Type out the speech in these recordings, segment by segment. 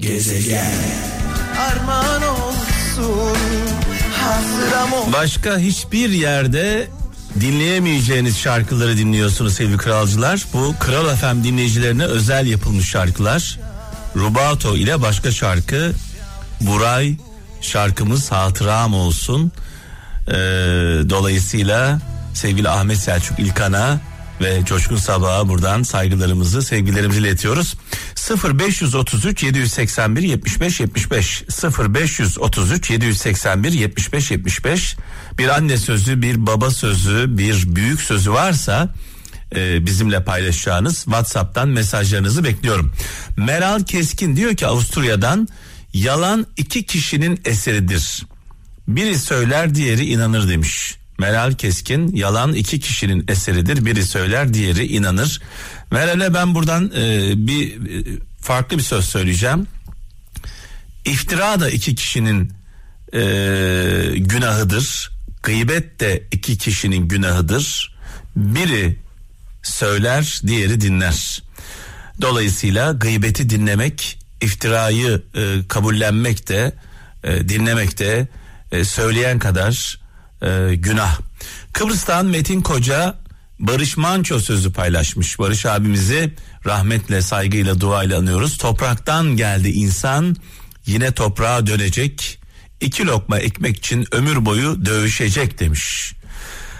Gezegen Armağan olsun Başka hiçbir yerde dinleyemeyeceğiniz şarkıları dinliyorsunuz sevgili kralcılar. Bu Kral FM dinleyicilerine özel yapılmış şarkılar. Rubato ile başka şarkı Buray şarkımız hatıram olsun. Ee, dolayısıyla sevgili Ahmet Selçuk İlkan'a ve Coşkun Sabah'a buradan saygılarımızı, sevgilerimizi iletiyoruz. 0533 781 75 75 0533 781 75 75 bir anne sözü, bir baba sözü, bir büyük sözü varsa e, bizimle paylaşacağınız WhatsApp'tan mesajlarınızı bekliyorum. Meral Keskin diyor ki Avusturya'dan yalan iki kişinin eseridir. Biri söyler diğeri inanır demiş. Meral Keskin yalan iki kişinin eseridir. Biri söyler diğeri inanır. Meral'e ben buradan e, bir e, farklı bir söz söyleyeceğim. İftira da iki kişinin e, günahıdır. Gıybet de iki kişinin günahıdır. Biri söyler diğeri dinler. Dolayısıyla gıybeti dinlemek, iftirayı e, kabullenmek de e, dinlemek de e, söyleyen kadar e, günah. Kıbrıs'tan Metin Koca Barış Manço sözü paylaşmış. Barış abimizi rahmetle, saygıyla, duayla anıyoruz. Topraktan geldi insan, yine toprağa dönecek. İki lokma ekmek için ömür boyu dövüşecek demiş.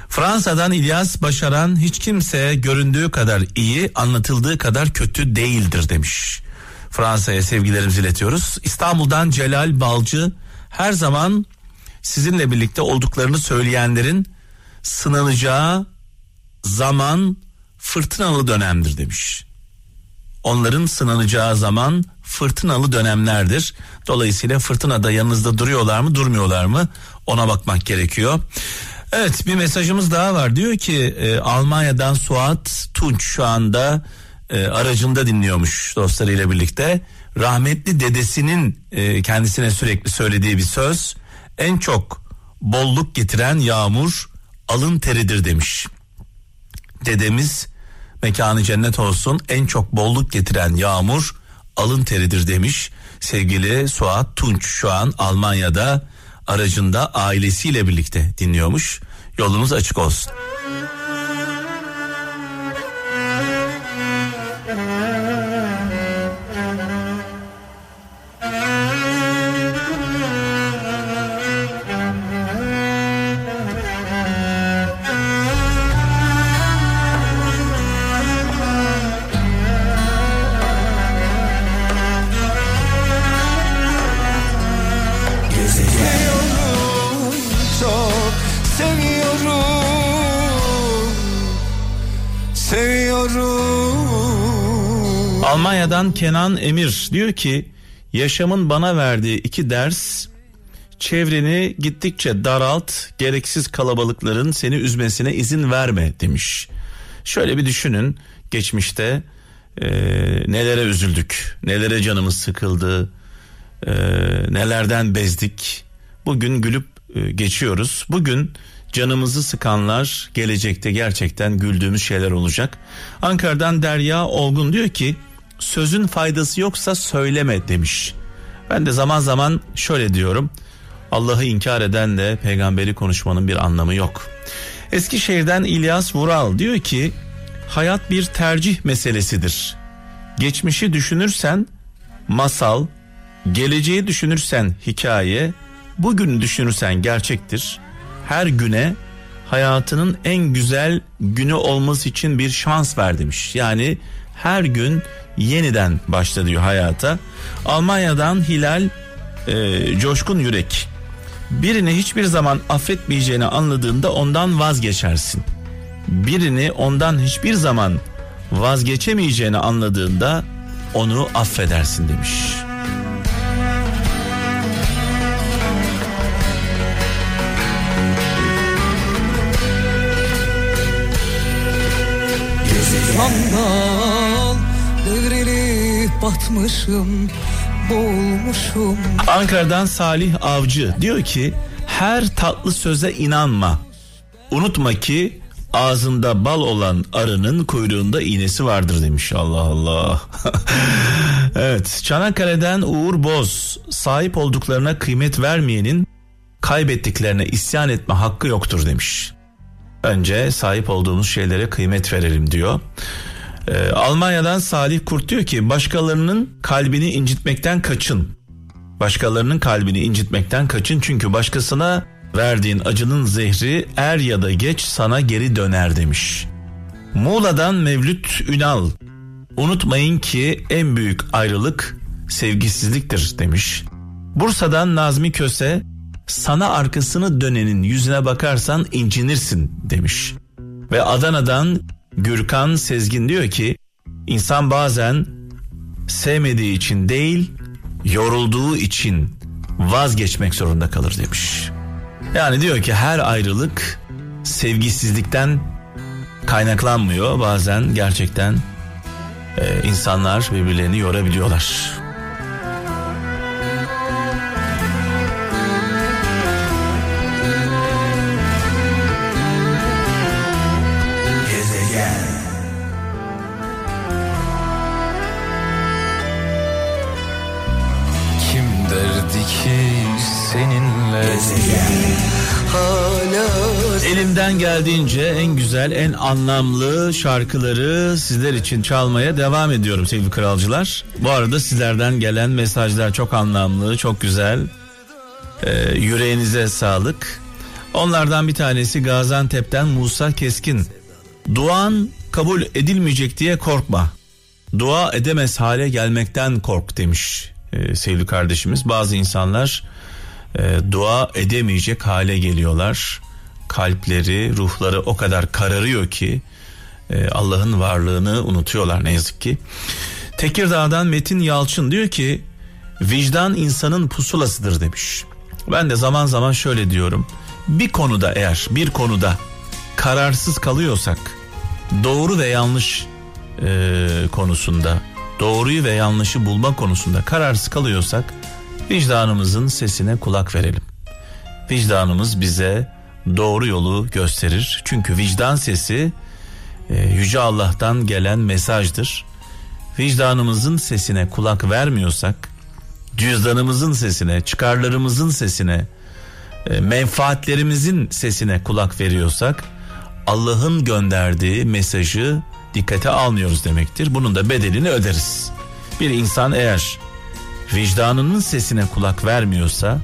Fransa'dan İlyas Başaran hiç kimse göründüğü kadar iyi, anlatıldığı kadar kötü değildir demiş. Fransa'ya sevgilerimizi iletiyoruz. İstanbul'dan Celal Balcı her zaman sizinle birlikte olduklarını söyleyenlerin sınanacağı zaman fırtınalı dönemdir demiş. Onların sınanacağı zaman fırtınalı dönemlerdir. Dolayısıyla fırtınada yanınızda duruyorlar mı durmuyorlar mı ona bakmak gerekiyor. Evet bir mesajımız daha var diyor ki e, Almanya'dan Suat Tunç şu anda e, aracında dinliyormuş dostlarıyla birlikte. Rahmetli dedesinin e, kendisine sürekli söylediği bir söz en çok bolluk getiren yağmur alın teridir demiş. Dedemiz mekanı cennet olsun en çok bolluk getiren yağmur alın teridir demiş. Sevgili Suat Tunç şu an Almanya'da aracında ailesiyle birlikte dinliyormuş. Yolunuz açık olsun. Almanya'dan Kenan Emir diyor ki yaşamın bana verdiği iki ders çevreni gittikçe daralt gereksiz kalabalıkların seni üzmesine izin verme demiş. Şöyle bir düşünün geçmişte e, nelere üzüldük nelere canımız sıkıldı e, nelerden bezdik bugün gülüp e, geçiyoruz bugün canımızı sıkanlar gelecekte gerçekten güldüğümüz şeyler olacak. Ankara'dan Derya Olgun diyor ki sözün faydası yoksa söyleme demiş. Ben de zaman zaman şöyle diyorum. Allah'ı inkar edenle peygamberi konuşmanın bir anlamı yok. Eskişehir'den İlyas Vural diyor ki hayat bir tercih meselesidir. Geçmişi düşünürsen masal, geleceği düşünürsen hikaye, bugün düşünürsen gerçektir. Her güne hayatının en güzel günü olması için bir şans ver demiş. Yani her gün yeniden başla diyor hayata. Almanya'dan Hilal e, Coşkun Yürek. Birini hiçbir zaman affetmeyeceğini anladığında ondan vazgeçersin. Birini ondan hiçbir zaman vazgeçemeyeceğini anladığında onu affedersin demiş. Devrilip batmışım boğulmuşum. Ankara'dan Salih Avcı diyor ki her tatlı söze inanma. Unutma ki ağzında bal olan arının kuyruğunda iğnesi vardır demiş. Allah Allah. evet Çanakkale'den Uğur Boz sahip olduklarına kıymet vermeyenin kaybettiklerine isyan etme hakkı yoktur demiş. Önce sahip olduğumuz şeylere kıymet verelim diyor. Ee, Almanya'dan Salih Kurt diyor ki başkalarının kalbini incitmekten kaçın. Başkalarının kalbini incitmekten kaçın çünkü başkasına verdiğin acının zehri er ya da geç sana geri döner demiş. Muğla'dan Mevlüt Ünal unutmayın ki en büyük ayrılık sevgisizliktir demiş. Bursa'dan Nazmi Köse sana arkasını dönenin yüzüne bakarsan incinirsin demiş. Ve Adana'dan Gürkan Sezgin diyor ki insan bazen sevmediği için değil yorulduğu için vazgeçmek zorunda kalır demiş. Yani diyor ki her ayrılık sevgisizlikten kaynaklanmıyor. Bazen gerçekten e, insanlar birbirlerini yorabiliyorlar. Elimden geldiğince en güzel, en anlamlı şarkıları sizler için çalmaya devam ediyorum sevgili kralcılar. Bu arada sizlerden gelen mesajlar çok anlamlı, çok güzel. Ee, yüreğinize sağlık. Onlardan bir tanesi Gaziantep'ten Musa Keskin. Duan kabul edilmeyecek diye korkma. Dua edemez hale gelmekten kork demiş e, sevgili kardeşimiz. Bazı insanlar e, dua edemeyecek hale geliyorlar kalpleri, ruhları o kadar kararıyor ki e, Allah'ın varlığını unutuyorlar ne yazık ki. Tekirdağ'dan Metin Yalçın diyor ki vicdan insanın pusulasıdır demiş. Ben de zaman zaman şöyle diyorum. Bir konuda eğer bir konuda kararsız kalıyorsak doğru ve yanlış e, konusunda doğruyu ve yanlışı bulma konusunda kararsız kalıyorsak vicdanımızın sesine kulak verelim. Vicdanımız bize doğru yolu gösterir. Çünkü vicdan sesi e, yüce Allah'tan gelen mesajdır. Vicdanımızın sesine kulak vermiyorsak, cüzdanımızın sesine, çıkarlarımızın sesine, e, menfaatlerimizin sesine kulak veriyorsak, Allah'ın gönderdiği mesajı dikkate almıyoruz demektir. Bunun da bedelini öderiz. Bir insan eğer vicdanının sesine kulak vermiyorsa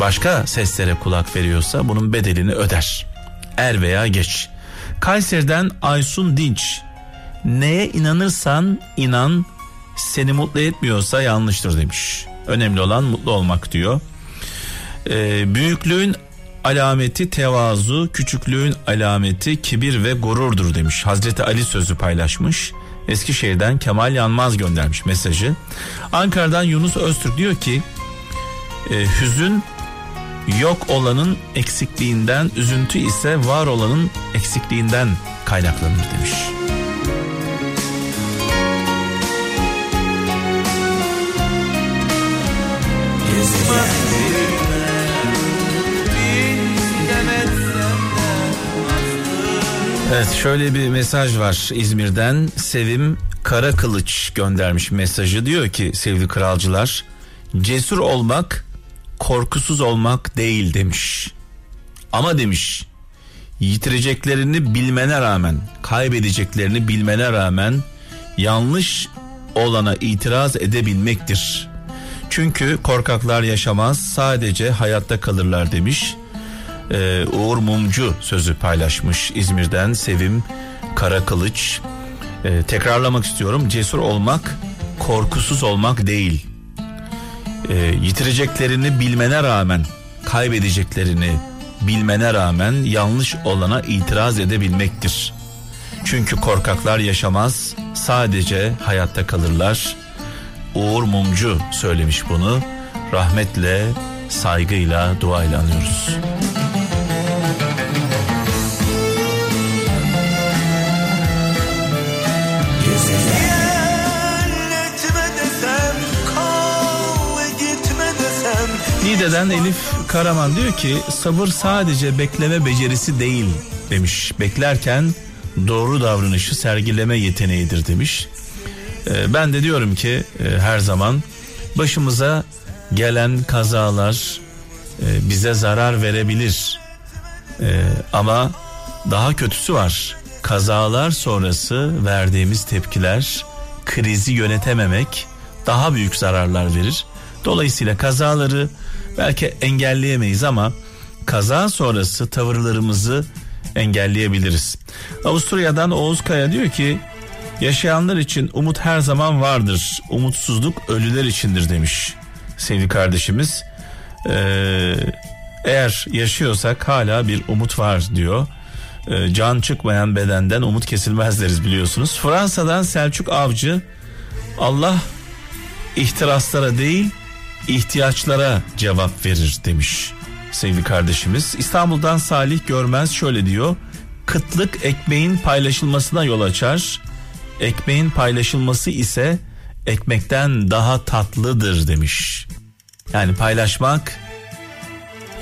başka seslere kulak veriyorsa bunun bedelini öder. Er veya geç. Kayseri'den Aysun Dinç. Neye inanırsan inan seni mutlu etmiyorsa yanlıştır demiş. Önemli olan mutlu olmak diyor. Ee, büyüklüğün alameti tevazu, küçüklüğün alameti kibir ve gururdur demiş. Hazreti Ali sözü paylaşmış. Eskişehir'den Kemal Yanmaz göndermiş mesajı. Ankara'dan Yunus Öztürk diyor ki e, hüzün yok olanın eksikliğinden, üzüntü ise var olanın eksikliğinden kaynaklanır demiş. Evet şöyle bir mesaj var İzmir'den Sevim Kara Kılıç göndermiş mesajı diyor ki sevgili kralcılar cesur olmak korkusuz olmak değil demiş. Ama demiş yitireceklerini bilmene rağmen, kaybedeceklerini bilmene rağmen yanlış olana itiraz edebilmektir. Çünkü korkaklar yaşamaz sadece hayatta kalırlar demiş. Ee, Uğur Mumcu sözü paylaşmış İzmir'den Sevim Karakılıç. Ee, tekrarlamak istiyorum cesur olmak korkusuz olmak değil e, yitireceklerini bilmene rağmen kaybedeceklerini bilmene rağmen yanlış olana itiraz edebilmektir. Çünkü korkaklar yaşamaz sadece hayatta kalırlar. Uğur Mumcu söylemiş bunu. Rahmetle, saygıyla, duayla anıyoruz. Nide'den Elif Karaman diyor ki sabır sadece bekleme becerisi değil demiş. Beklerken doğru davranışı sergileme yeteneğidir demiş. Ee, ben de diyorum ki e, her zaman başımıza gelen kazalar e, bize zarar verebilir. E, ama daha kötüsü var. Kazalar sonrası verdiğimiz tepkiler krizi yönetememek daha büyük zararlar verir. Dolayısıyla kazaları belki engelleyemeyiz ama kaza sonrası tavırlarımızı engelleyebiliriz. Avusturya'dan Oğuz Kaya diyor ki yaşayanlar için umut her zaman vardır. Umutsuzluk ölüler içindir demiş sevgili kardeşimiz. Ee, eğer yaşıyorsak hala bir umut var diyor. Ee, can çıkmayan bedenden umut kesilmez deriz biliyorsunuz. Fransa'dan Selçuk Avcı Allah ihtiraslara değil ihtiyaçlara cevap verir demiş sevgili kardeşimiz. İstanbul'dan Salih Görmez şöyle diyor. Kıtlık ekmeğin paylaşılmasına yol açar. Ekmeğin paylaşılması ise ekmekten daha tatlıdır demiş. Yani paylaşmak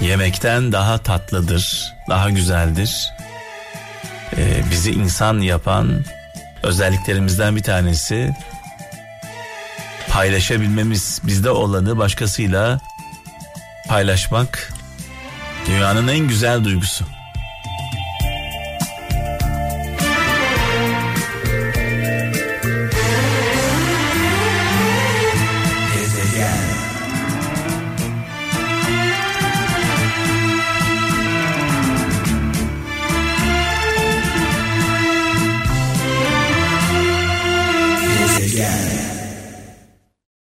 yemekten daha tatlıdır, daha güzeldir. Ee, bizi insan yapan özelliklerimizden bir tanesi paylaşabilmemiz, bizde olanı başkasıyla paylaşmak dünyanın en güzel duygusu.